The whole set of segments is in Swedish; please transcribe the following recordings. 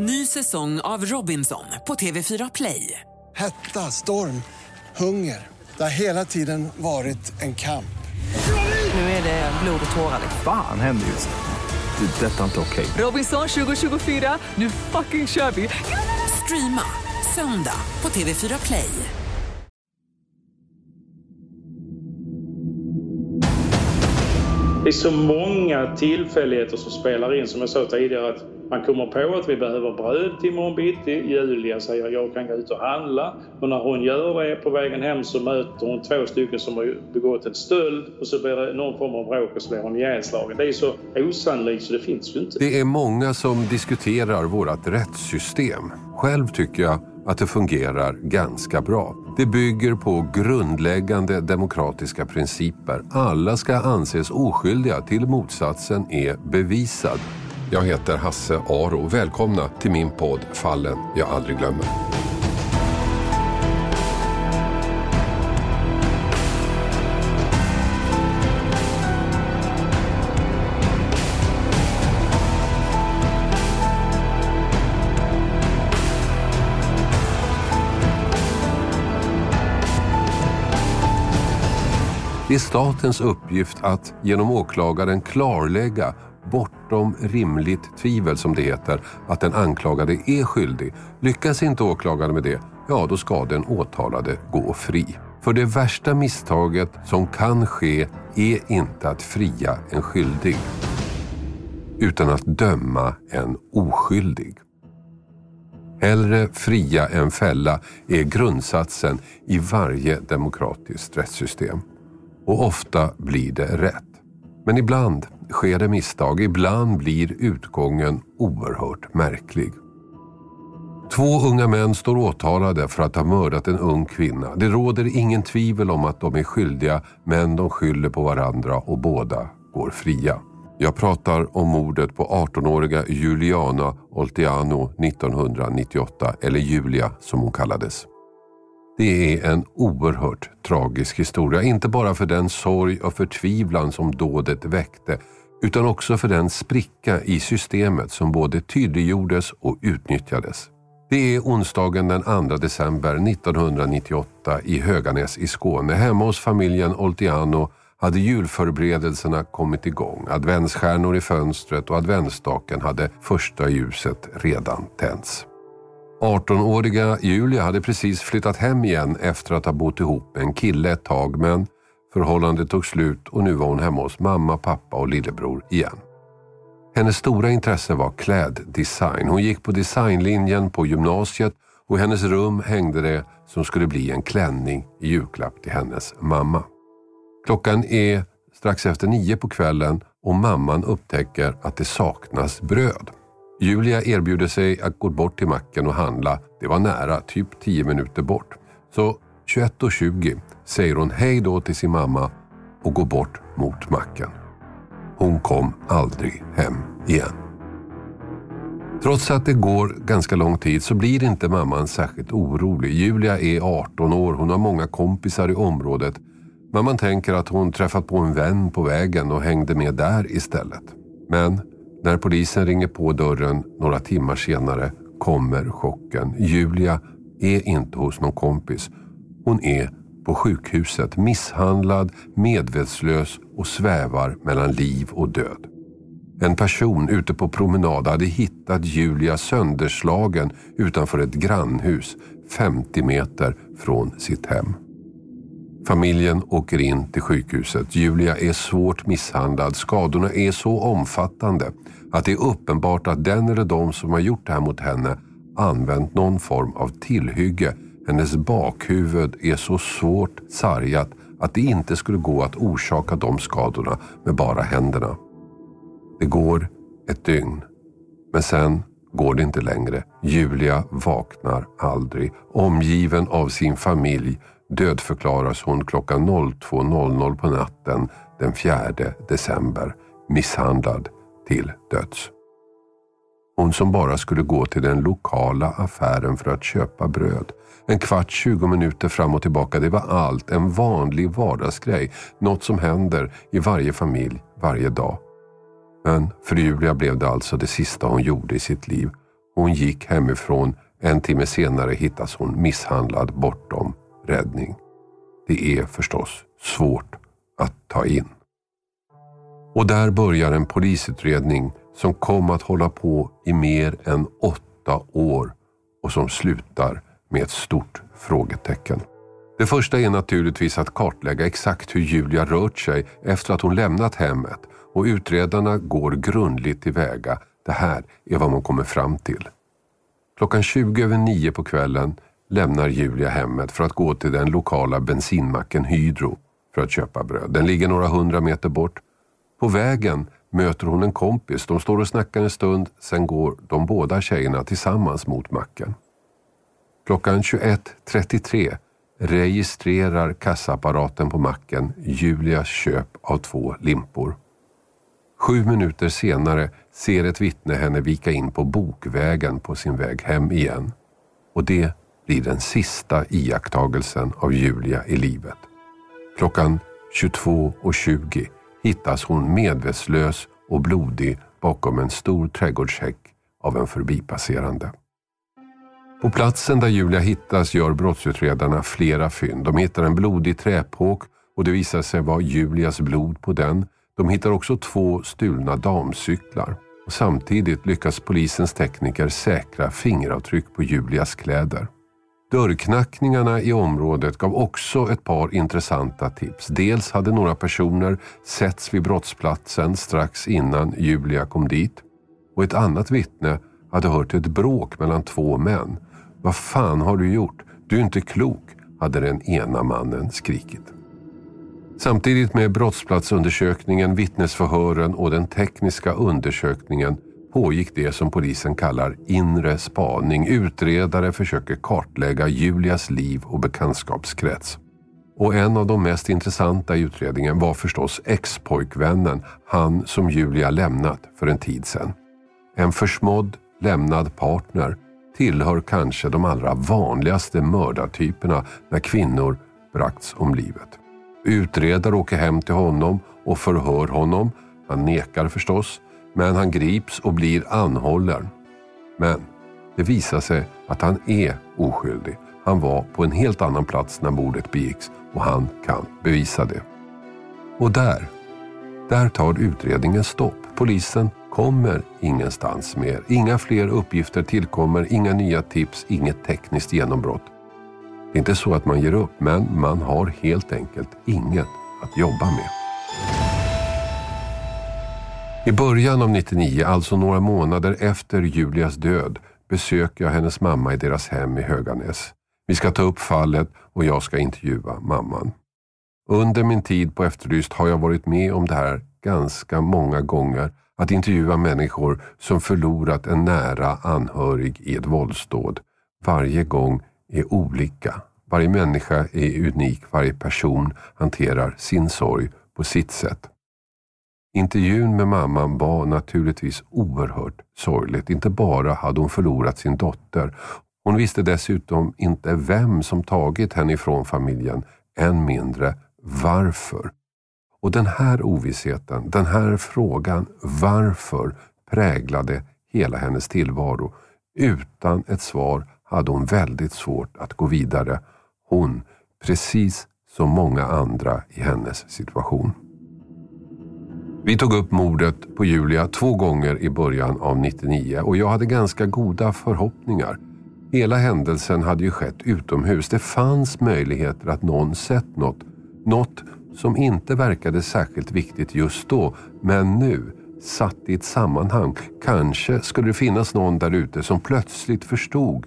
Ny säsong av Robinson på TV4 Play. Hetta, storm, hunger. Det har hela tiden varit en kamp. Nu är det blod och tårar. Fan händer just nu. Det. är Detta är inte okej. Robinson 2024, nu fucking kör vi! Streama söndag på TV4 Play. Det är så många tillfälligheter som spelar in som jag sa tidigare att man kommer på att vi behöver bröd till imorgon bitti. Julia säger att jag kan gå ut och handla. Och när hon gör det på vägen hem så möter hon två stycken som har begått en stöld och så blir det någon form av bråk och så blir hon ihjälslagen. Det är så osannolikt så det finns ju inte. Det är många som diskuterar vårt rättssystem. Själv tycker jag att det fungerar ganska bra. Det bygger på grundläggande demokratiska principer. Alla ska anses oskyldiga till motsatsen är bevisad. Jag heter Hasse Aro. Välkomna till min podd Fallen jag aldrig glömmer. Det är statens uppgift att genom åklagaren klarlägga bortom rimligt tvivel som det heter att den anklagade är skyldig. Lyckas inte åklagaren med det, ja då ska den åtalade gå fri. För det värsta misstaget som kan ske är inte att fria en skyldig utan att döma en oskyldig. Hellre fria än fälla är grundsatsen i varje demokratiskt rättssystem. Och ofta blir det rätt. Men ibland sker det misstag, ibland blir utgången oerhört märklig. Två unga män står åtalade för att ha mördat en ung kvinna. Det råder ingen tvivel om att de är skyldiga men de skyller på varandra och båda går fria. Jag pratar om mordet på 18-åriga Juliana Oltiano 1998, eller Julia som hon kallades. Det är en oerhört tragisk historia, inte bara för den sorg och förtvivlan som dådet väckte, utan också för den spricka i systemet som både tydliggjordes och utnyttjades. Det är onsdagen den 2 december 1998 i Höganäs i Skåne. Hemma hos familjen Oltiano hade julförberedelserna kommit igång. Adventsstjärnor i fönstret och adventsstaken hade första ljuset redan tänts. 18-åriga Julia hade precis flyttat hem igen efter att ha bott ihop med en kille ett tag men förhållandet tog slut och nu var hon hemma hos mamma, pappa och lillebror igen. Hennes stora intresse var kläddesign. Hon gick på designlinjen på gymnasiet och i hennes rum hängde det som skulle bli en klänning i julklapp till hennes mamma. Klockan är strax efter nio på kvällen och mamman upptäcker att det saknas bröd. Julia erbjuder sig att gå bort till macken och handla. Det var nära, typ 10 minuter bort. Så 21.20 säger hon hej då till sin mamma och går bort mot macken. Hon kom aldrig hem igen. Trots att det går ganska lång tid så blir inte mamman särskilt orolig. Julia är 18 år, hon har många kompisar i området. Mamman tänker att hon träffat på en vän på vägen och hängde med där istället. Men när polisen ringer på dörren några timmar senare kommer chocken. Julia är inte hos någon kompis. Hon är på sjukhuset misshandlad, medvetslös och svävar mellan liv och död. En person ute på promenad hade hittat Julia sönderslagen utanför ett grannhus 50 meter från sitt hem. Familjen åker in till sjukhuset. Julia är svårt misshandlad. Skadorna är så omfattande att det är uppenbart att den eller de som har gjort det här mot henne använt någon form av tillhygge. Hennes bakhuvud är så svårt sargat att det inte skulle gå att orsaka de skadorna med bara händerna. Det går ett dygn, men sen går det inte längre. Julia vaknar aldrig. Omgiven av sin familj dödförklaras hon klockan 02.00 på natten den 4 december. Misshandlad till döds. Hon som bara skulle gå till den lokala affären för att köpa bröd. En kvart, 20 minuter fram och tillbaka, det var allt. En vanlig vardagsgrej. Något som händer i varje familj varje dag. Men för Julia blev det alltså det sista hon gjorde i sitt liv. Hon gick hemifrån. En timme senare hittas hon misshandlad bortom räddning. Det är förstås svårt att ta in. Och där börjar en polisutredning som kom att hålla på i mer än åtta år och som slutar med ett stort frågetecken. Det första är naturligtvis att kartlägga exakt hur Julia rört sig efter att hon lämnat hemmet och utredarna går grundligt tillväga. Det här är vad man kommer fram till. Klockan 20 över nio på kvällen lämnar Julia hemmet för att gå till den lokala bensinmacken Hydro för att köpa bröd. Den ligger några hundra meter bort. På vägen möter hon en kompis. De står och snackar en stund, sen går de båda tjejerna tillsammans mot macken. Klockan 21.33 registrerar kassaapparaten på macken Julias köp av två limpor. Sju minuter senare ser ett vittne henne vika in på Bokvägen på sin väg hem igen. Och det blir den sista iakttagelsen av Julia i livet. Klockan 22.20 hittas hon medvetslös och blodig bakom en stor trädgårdshäck av en förbipasserande. På platsen där Julia hittas gör brottsutredarna flera fynd. De hittar en blodig träpåk och det visar sig vara Julias blod på den. De hittar också två stulna damcyklar. Och samtidigt lyckas polisens tekniker säkra fingeravtryck på Julias kläder. Dörrknackningarna i området gav också ett par intressanta tips. Dels hade några personer setts vid brottsplatsen strax innan Julia kom dit och ett annat vittne hade hört ett bråk mellan två män. Vad fan har du gjort? Du är inte klok, hade den ena mannen skrikit. Samtidigt med brottsplatsundersökningen, vittnesförhören och den tekniska undersökningen pågick det som polisen kallar inre spaning. Utredare försöker kartlägga Julias liv och bekantskapskrets. Och en av de mest intressanta i utredningen var förstås ex-pojkvännen, han som Julia lämnat för en tid sedan. En försmådd, lämnad partner tillhör kanske de allra vanligaste mördartyperna när kvinnor bragts om livet. Utredare åker hem till honom och förhör honom. Han nekar förstås, men han grips och blir anhållen. Men det visar sig att han är oskyldig. Han var på en helt annan plats när mordet begicks och han kan bevisa det. Och där, där tar utredningen stopp. Polisen kommer ingenstans mer. Inga fler uppgifter tillkommer, inga nya tips, inget tekniskt genombrott. Det är inte så att man ger upp, men man har helt enkelt inget att jobba med. I början av 99, alltså några månader efter Julias död, besöker jag hennes mamma i deras hem i Höganäs. Vi ska ta upp fallet och jag ska intervjua mamman. Under min tid på Efterlyst har jag varit med om det här ganska många gånger. Att intervjua människor som förlorat en nära anhörig i ett våldsdåd. Varje gång är olika. Varje människa är unik, varje person hanterar sin sorg på sitt sätt. Intervjun med mamman var naturligtvis oerhört sorgligt. Inte bara hade hon förlorat sin dotter. Hon visste dessutom inte vem som tagit henne ifrån familjen, än mindre varför. Och den här ovissheten, den här frågan varför präglade hela hennes tillvaro. Utan ett svar hade hon väldigt svårt att gå vidare. Hon, precis som många andra i hennes situation. Vi tog upp mordet på Julia två gånger i början av 99 och jag hade ganska goda förhoppningar. Hela händelsen hade ju skett utomhus. Det fanns möjligheter att någon sett något. Något som inte verkade särskilt viktigt just då, men nu, satt i ett sammanhang. Kanske skulle det finnas någon där ute som plötsligt förstod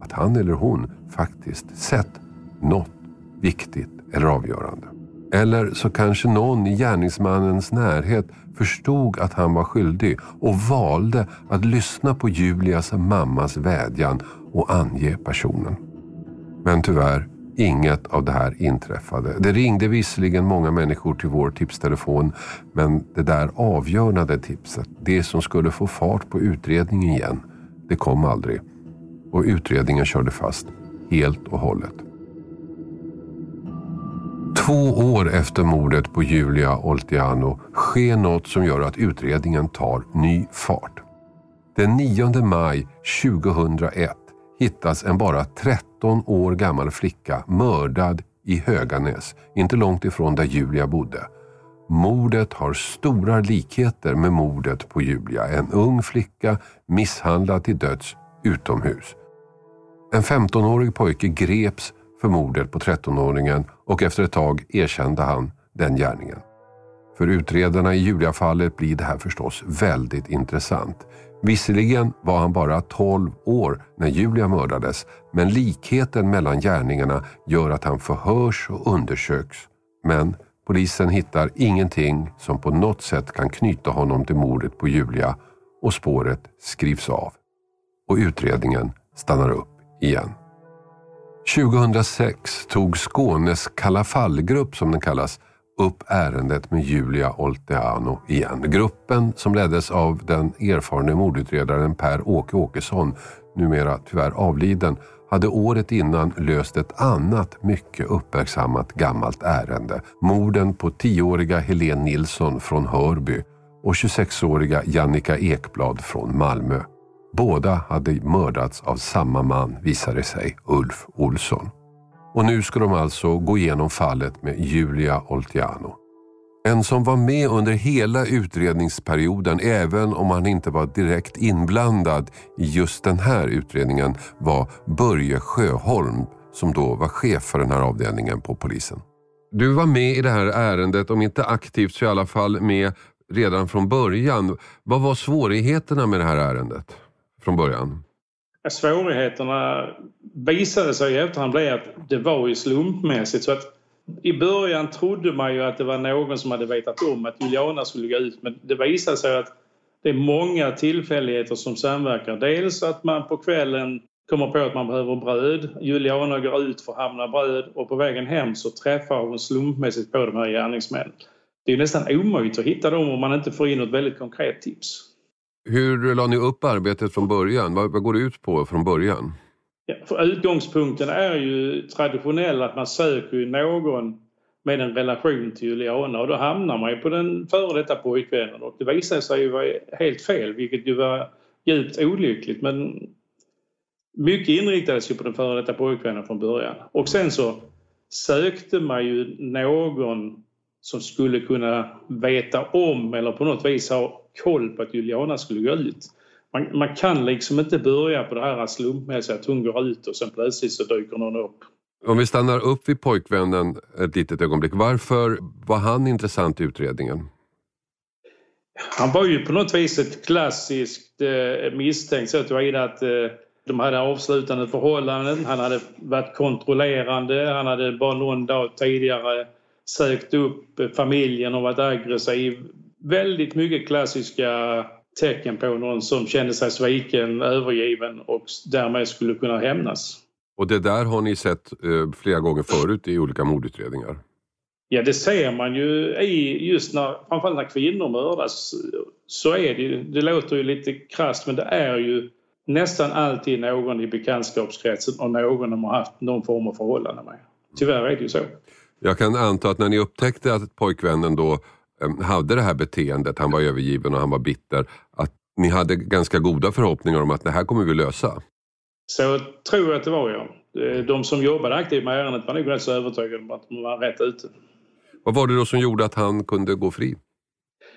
att han eller hon faktiskt sett något viktigt eller avgörande. Eller så kanske någon i gärningsmannens närhet förstod att han var skyldig och valde att lyssna på Julias mammas vädjan och ange personen. Men tyvärr, inget av det här inträffade. Det ringde visserligen många människor till vår tipstelefon men det där avgörande tipset, det som skulle få fart på utredningen igen, det kom aldrig. Och utredningen körde fast helt och hållet. Två år efter mordet på Julia Oltiano sker något som gör att utredningen tar ny fart. Den 9 maj 2001 hittas en bara 13 år gammal flicka mördad i Höganäs, inte långt ifrån där Julia bodde. Mordet har stora likheter med mordet på Julia, en ung flicka misshandlad till döds utomhus. En 15-årig pojke greps för mordet på 13-åringen och efter ett tag erkände han den gärningen. För utredarna i Julia-fallet blir det här förstås väldigt intressant. Visserligen var han bara 12 år när Julia mördades men likheten mellan gärningarna gör att han förhörs och undersöks. Men polisen hittar ingenting som på något sätt kan knyta honom till mordet på Julia och spåret skrivs av. Och utredningen stannar upp igen. 2006 tog Skånes Kalafallgrupp, som den kallas, upp ärendet med Julia Olteano igen. Gruppen som leddes av den erfarne mordutredaren Per-Åke Åkesson, numera tyvärr avliden, hade året innan löst ett annat mycket uppmärksammat gammalt ärende. Morden på 10-åriga Helene Nilsson från Hörby och 26-åriga Jannica Ekblad från Malmö. Båda hade mördats av samma man, visade sig, Ulf Olsson. Och nu ska de alltså gå igenom fallet med Julia Oltiano. En som var med under hela utredningsperioden, även om han inte var direkt inblandad i just den här utredningen, var Börje Sjöholm som då var chef för den här avdelningen på polisen. Du var med i det här ärendet, om inte aktivt så i alla fall med redan från början. Vad var svårigheterna med det här ärendet från början? Svårigheterna visade sig i efterhand bli att det var ju slumpmässigt. Så att I början trodde man ju att det var någon som hade vetat om att Juliana skulle gå ut men det visade sig att det är många tillfälligheter som samverkar. Dels att man på kvällen kommer på att man behöver bröd. Juliana går ut för att hamna bröd och på vägen hem så träffar hon slumpmässigt på de här gärningsmännen. Det är nästan omöjligt att hitta dem om man inte får in något väldigt konkret tips. Hur la ni upp arbetet från början? Vad, vad går det ut på från början? Ja, för utgångspunkten är ju traditionell att man söker någon med en relation till Juliana och då hamnar man ju på den före detta pojkvännen och det visade sig ju vara helt fel vilket ju var djupt olyckligt men mycket inriktades ju på den före detta pojkvännen från början och sen så sökte man ju någon som skulle kunna veta om eller på något vis ha koll på att Juliana skulle gå ut. Man, man kan liksom inte börja på det här slumpmässiga att hon går ut och sen plötsligt så dyker någon upp. Om vi stannar upp vid pojkvännen ett litet ögonblick. Varför var han intressant i utredningen? Han var ju på något vis ett klassiskt eh, misstänkt så tillvida att eh, de hade avslutande förhållanden, han hade varit kontrollerande, han hade bara någon dag tidigare sökt upp familjen och varit aggressiv. Väldigt mycket klassiska tecken på någon som kände sig sviken, övergiven och därmed skulle kunna hämnas. Och det där har ni sett eh, flera gånger förut i olika mordutredningar? Ja, det ser man ju i just när, framförallt när kvinnor mördas. Så är det ju. Det låter ju lite krasst men det är ju nästan alltid någon i bekantskapskretsen och någon de har haft någon form av förhållande med. Tyvärr är det ju så. Jag kan anta att när ni upptäckte att pojkvännen då hade det här beteendet, han var övergiven och han var bitter, att ni hade ganska goda förhoppningar om att det här kommer vi lösa. Så tror jag att det var ja. De som jobbade aktivt med ärendet var nog rätt så övertygade om att de var rätt ute. Vad var det då som gjorde att han kunde gå fri?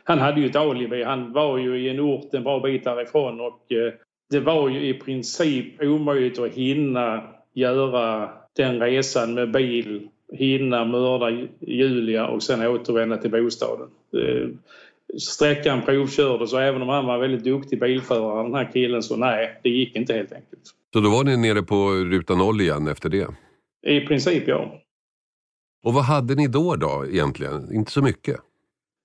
Han hade ju ett alibi. Han var ju i en ort en bra bit därifrån och eh, det var ju i princip omöjligt att hinna göra den resan med bil hinna mörda Julia och sen återvända till bostaden. Eh, sträckan provkördes och även om han var väldigt duktig bilförare den här killen så nej, det gick inte helt enkelt. Så då var ni nere på ruta noll igen efter det? I princip ja. Och vad hade ni då då egentligen? Inte så mycket?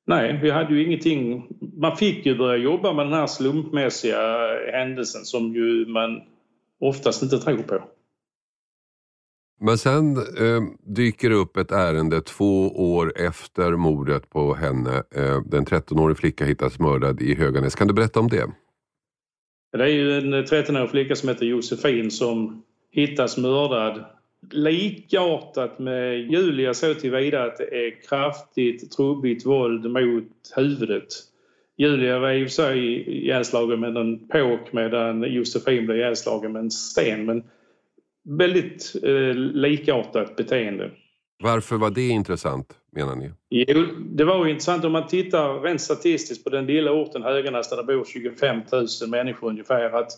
Nej, vi hade ju ingenting. Man fick ju börja jobba med den här slumpmässiga händelsen som ju man oftast inte tror på. Men sen eh, dyker det upp ett ärende två år efter mordet på henne. Eh, den 13-årig flicka hittas mördad i Höganäs. Kan du berätta om det? Det är ju en 13-årig flicka som heter Josefin som hittas mördad. Likartat med Julia så tillvida att det är kraftigt trubbigt våld mot huvudet. Julia var i och för sig ihjälslagen med en påk medan Josefin blev ihjälslagen med en sten. Men väldigt eh, likartat beteende. Varför var det intressant menar ni? Jo, det var ju intressant om man tittar rent statistiskt på den lilla orten Höganäs där det bor 25 000 människor ungefär att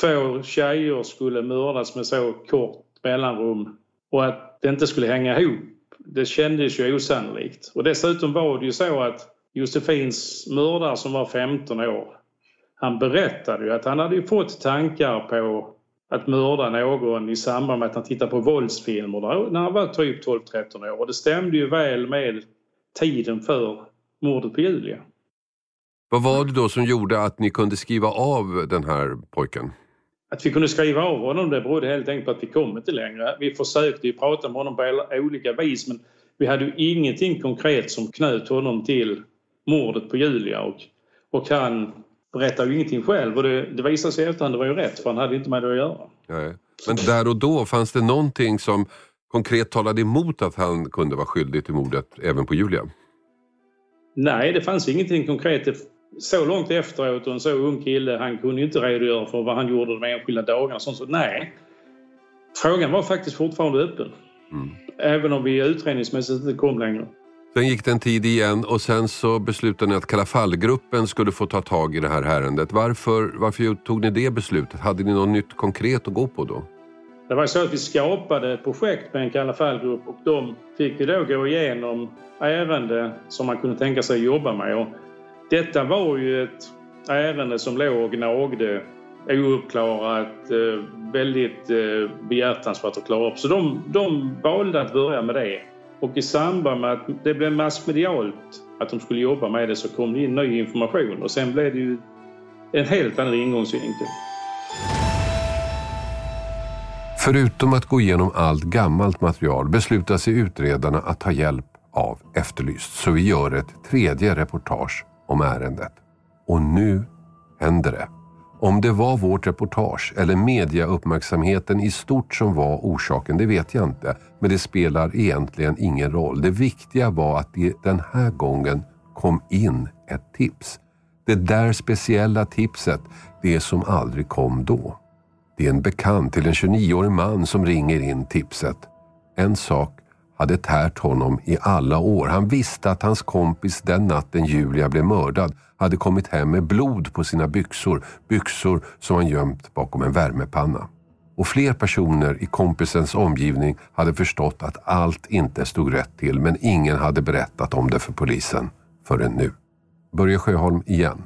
två tjejer skulle mördas med så kort mellanrum och att det inte skulle hänga ihop. Det kändes ju osannolikt. Och dessutom var det ju så att Josefins mördare som var 15 år han berättade ju att han hade fått tankar på att mörda någon i samband med att han tittade på våldsfilmer när han var typ 12-13 år. Och det stämde ju väl med tiden för mordet på Julia. Vad var det då som gjorde att ni kunde skriva av den här pojken? Att vi kunde skriva av honom det berodde helt enkelt på att vi kom inte längre. Vi försökte ju prata med honom på olika vis men vi hade ju ingenting konkret som knöt honom till mordet på Julia och, och han berättade ju ingenting själv och det, det visade sig efterhand det var ju rätt för han hade inte med det att göra. Nej. Men där och då, fanns det någonting som konkret talade emot att han kunde vara skyldig till mordet även på Julia? Nej, det fanns ingenting konkret. Så långt efteråt och en så ung kille, han kunde inte redogöra för vad han gjorde de enskilda dagarna. Sånt, så nej, frågan var faktiskt fortfarande öppen. Mm. Även om vi utredningsmässigt inte kom längre. Sen gick det en tid igen och sen så beslutade ni att Kalafallgruppen skulle få ta tag i det här ärendet. Varför, varför tog ni det beslutet? Hade ni något nytt konkret att gå på då? Det var så att vi skapade ett projekt med en Kalafallgrupp och de fick ju då gå igenom ärende som man kunde tänka sig jobba med. Och detta var ju ett ärende som låg eh, eh, och gnagde ouppklarat, väldigt behjärtansvärt att klara upp. Så de, de valde att börja med det. Och i samband med att det blev massmedialt att de skulle jobba med det så kom det in ny information och sen blev det ju en helt annan ingångsvinkel. Förutom att gå igenom allt gammalt material beslutar sig utredarna att ta hjälp av Efterlyst. Så vi gör ett tredje reportage om ärendet. Och nu händer det. Om det var vårt reportage eller mediauppmärksamheten i stort som var orsaken, det vet jag inte. Men det spelar egentligen ingen roll. Det viktiga var att det den här gången kom in ett tips. Det där speciella tipset, det som aldrig kom då. Det är en bekant till en 29-årig man som ringer in tipset. En sak hade tärt honom i alla år. Han visste att hans kompis den natten Julia blev mördad hade kommit hem med blod på sina byxor, byxor som han gömt bakom en värmepanna. Och fler personer i kompisens omgivning hade förstått att allt inte stod rätt till men ingen hade berättat om det för polisen förrän nu. Börje Sjöholm igen.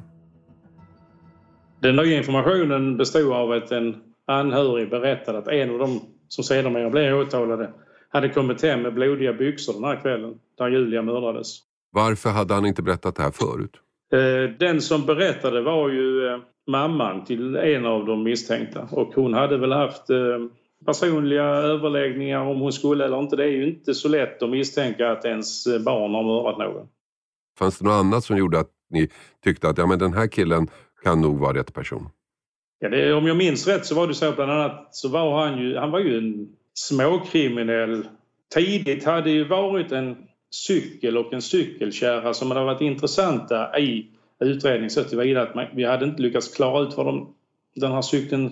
Den nya informationen bestod av att en anhörig berättade att en av dem som sedermera blev åtalade hade kommit hem med blodiga byxor den här kvällen där Julia mördades. Varför hade han inte berättat det här förut? Eh, den som berättade var ju eh, mamman till en av de misstänkta och hon hade väl haft eh, personliga överläggningar om hon skulle eller inte. Det är ju inte så lätt att misstänka att ens barn har mördat någon. Fanns det något annat som gjorde att ni tyckte att ja, men den här killen kan nog vara rätt person? Ja, det, om jag minns rätt så var det så bland annat så var han ju, han var ju en småkriminell. Tidigt hade ju varit en cykel och en cykelkärra som hade varit intressanta i utredningen så tillvida att vi hade inte lyckats klara ut vad de, den här cykeln,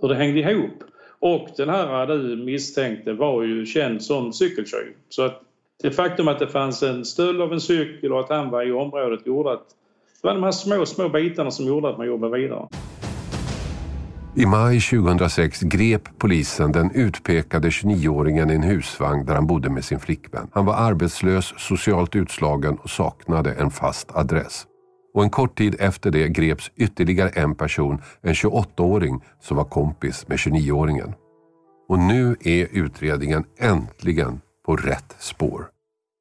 hur det hängde ihop. Och den här du misstänkte var ju känd som cykeltjuv. Så att det faktum att det fanns en stöld av en cykel och att han var i området gjorde att det var de här små, små bitarna som gjorde att man jobbade vidare. I maj 2006 grep polisen den utpekade 29-åringen i en husvagn där han bodde med sin flickvän. Han var arbetslös, socialt utslagen och saknade en fast adress. Och en kort tid efter det greps ytterligare en person, en 28-åring som var kompis med 29-åringen. Och nu är utredningen äntligen på rätt spår.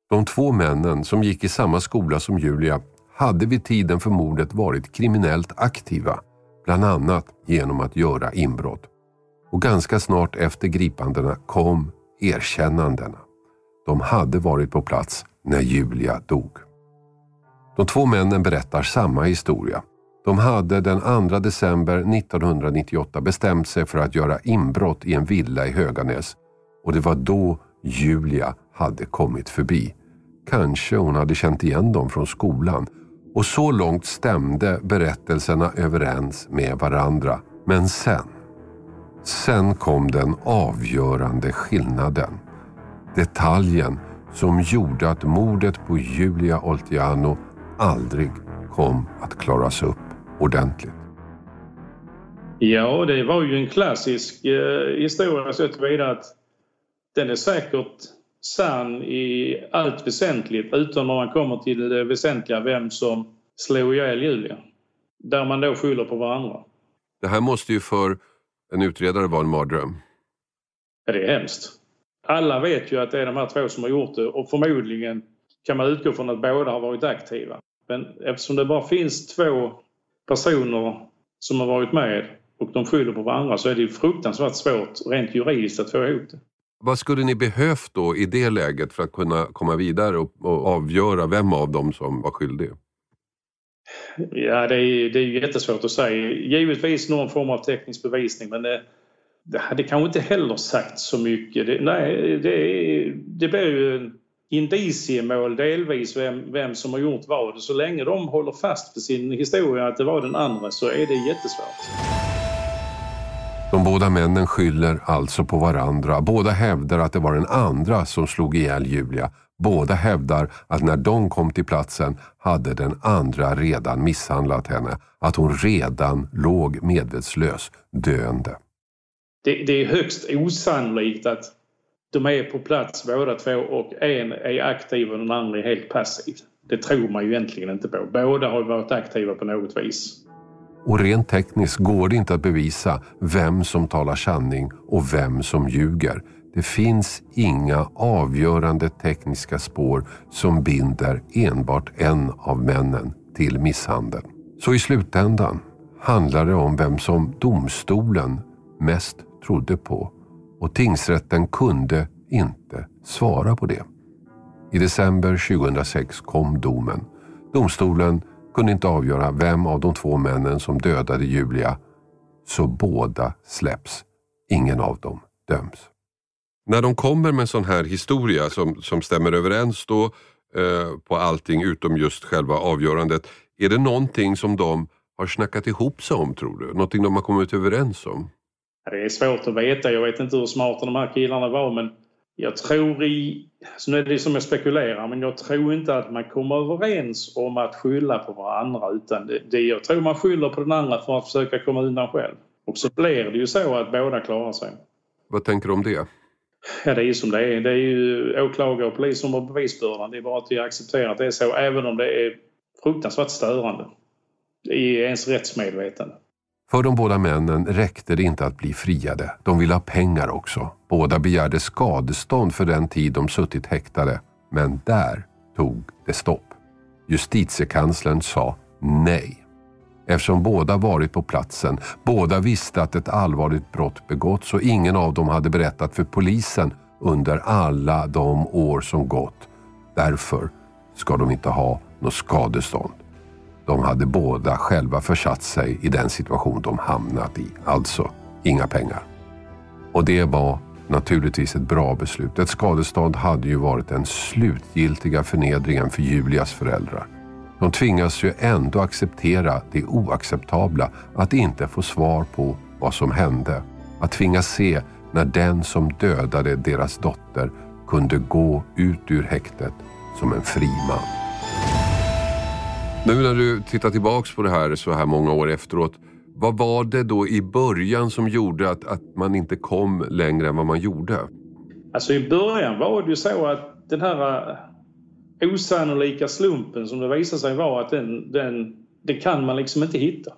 De två männen som gick i samma skola som Julia hade vid tiden för mordet varit kriminellt aktiva bland annat genom att göra inbrott. Och ganska snart efter gripandena kom erkännandena. De hade varit på plats när Julia dog. De två männen berättar samma historia. De hade den 2 december 1998 bestämt sig för att göra inbrott i en villa i Höganäs och det var då Julia hade kommit förbi. Kanske hon hade känt igen dem från skolan och så långt stämde berättelserna överens med varandra. Men sen, sen kom den avgörande skillnaden. Detaljen som gjorde att mordet på Julia Oltiano aldrig kom att klaras upp ordentligt. Ja, det var ju en klassisk eh, historia så tillvida att den är säkert sann i allt väsentligt utom när man kommer till det väsentliga vem som slog ihjäl Julia. Där man då skyller på varandra. Det här måste ju för en utredare vara en mardröm. Ja, det är hemskt. Alla vet ju att det är de här två som har gjort det och förmodligen kan man utgå från att båda har varit aktiva. Men eftersom det bara finns två personer som har varit med och de skyller på varandra så är det fruktansvärt svårt rent juridiskt att få ihop det. Vad skulle ni behövt då i det läget för att kunna komma vidare och, och avgöra vem av dem som var skyldig? Ja, det är, det är jättesvårt att säga. Givetvis någon form av teknisk bevisning men det, det hade kanske inte heller sagt så mycket. Det, nej, det, det blir ju indiciemål delvis vem, vem som har gjort vad. Så länge de håller fast vid sin historia att det var den andra så är det jättesvårt. De båda männen skyller alltså på varandra. Båda hävdar att det var den andra som slog ihjäl Julia. Båda hävdar att när de kom till platsen hade den andra redan misshandlat henne. Att hon redan låg medvetslös, döende. Det, det är högst osannolikt att de är på plats båda två och en är aktiv och den andra är helt passiv. Det tror man ju egentligen inte på. Båda har varit aktiva på något vis. Och rent tekniskt går det inte att bevisa vem som talar sanning och vem som ljuger. Det finns inga avgörande tekniska spår som binder enbart en av männen till misshandeln. Så i slutändan handlar det om vem som domstolen mest trodde på och tingsrätten kunde inte svara på det. I december 2006 kom domen. Domstolen kunde inte avgöra vem av de två männen som dödade Julia, så båda släpps. Ingen av dem döms. När de kommer med en sån här historia som, som stämmer överens då eh, på allting utom just själva avgörandet, är det någonting som de har snackat ihop sig om tror du? Någonting de har kommit överens om? Det är svårt att veta. Jag vet inte hur smarta de här killarna var men jag tror i... Så nu är det som jag spekulerar men jag tror inte att man kommer överens om att skylla på varandra utan det, det, jag tror man skyller på den andra för att försöka komma undan själv. Och så blir det ju så att båda klarar sig. Vad tänker du om det? Ja, det är ju som det är. Det är ju åklagare och polis som har bevisbördan. Det är bara att vi accepterar att det är så även om det är fruktansvärt störande i ens rättsmedvetande. För de båda männen räckte det inte att bli friade. De ville ha pengar också. Båda begärde skadestånd för den tid de suttit häktade. Men där tog det stopp. Justitiekanslern sa nej. Eftersom båda varit på platsen, båda visste att ett allvarligt brott begåtts och ingen av dem hade berättat för polisen under alla de år som gått. Därför ska de inte ha något skadestånd. De hade båda själva försatt sig i den situation de hamnat i. Alltså, inga pengar. Och det var naturligtvis ett bra beslut. Ett skadestånd hade ju varit den slutgiltiga förnedringen för Julias föräldrar. De tvingas ju ändå acceptera det oacceptabla att inte få svar på vad som hände. Att tvingas se när den som dödade deras dotter kunde gå ut ur häktet som en fri man. Nu när du tittar tillbaks på det här så här många år efteråt. Vad var det då i början som gjorde att, att man inte kom längre än vad man gjorde? Alltså i början var det ju så att den här äh, osannolika slumpen som det visade sig vara att den, den, det kan man liksom inte hitta.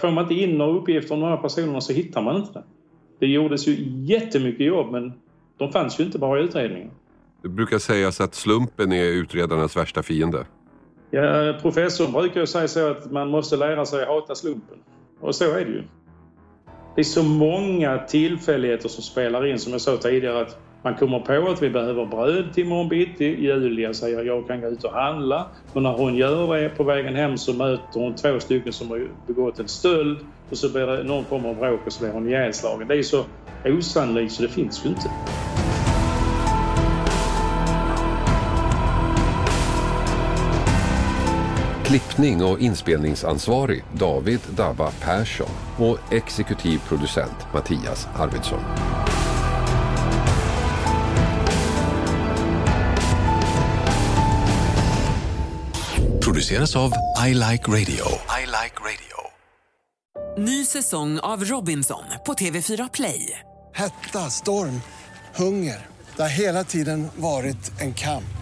Får man inte in några uppgifter om de här personerna så hittar man inte det. Det gjordes ju jättemycket jobb men de fanns ju inte bara i utredningen. Det brukar sägas att slumpen är utredarnas värsta fiende. Ja, professorn brukar ju säga så att man måste lära sig hata slumpen. Och så är det ju. Det är så många tillfälligheter som spelar in som jag sa tidigare att man kommer på att vi behöver bröd till imorgon bitti. Julia säger att jag kan gå ut och handla. Och när hon gör det på vägen hem så möter hon två stycken som har begått en stöld. Och så blir det någon form av bråk och så blir hon ihjälslagen. Det är så osannolikt så det finns ju inte. Klippning och inspelningsansvarig David Dabba Persson och exekutiv producent Mattias Arvidsson. Produceras av I Like Radio. I like radio. Ny säsong av Robinson på TV4 Play. Hetta, storm, hunger. Det har hela tiden varit en kamp.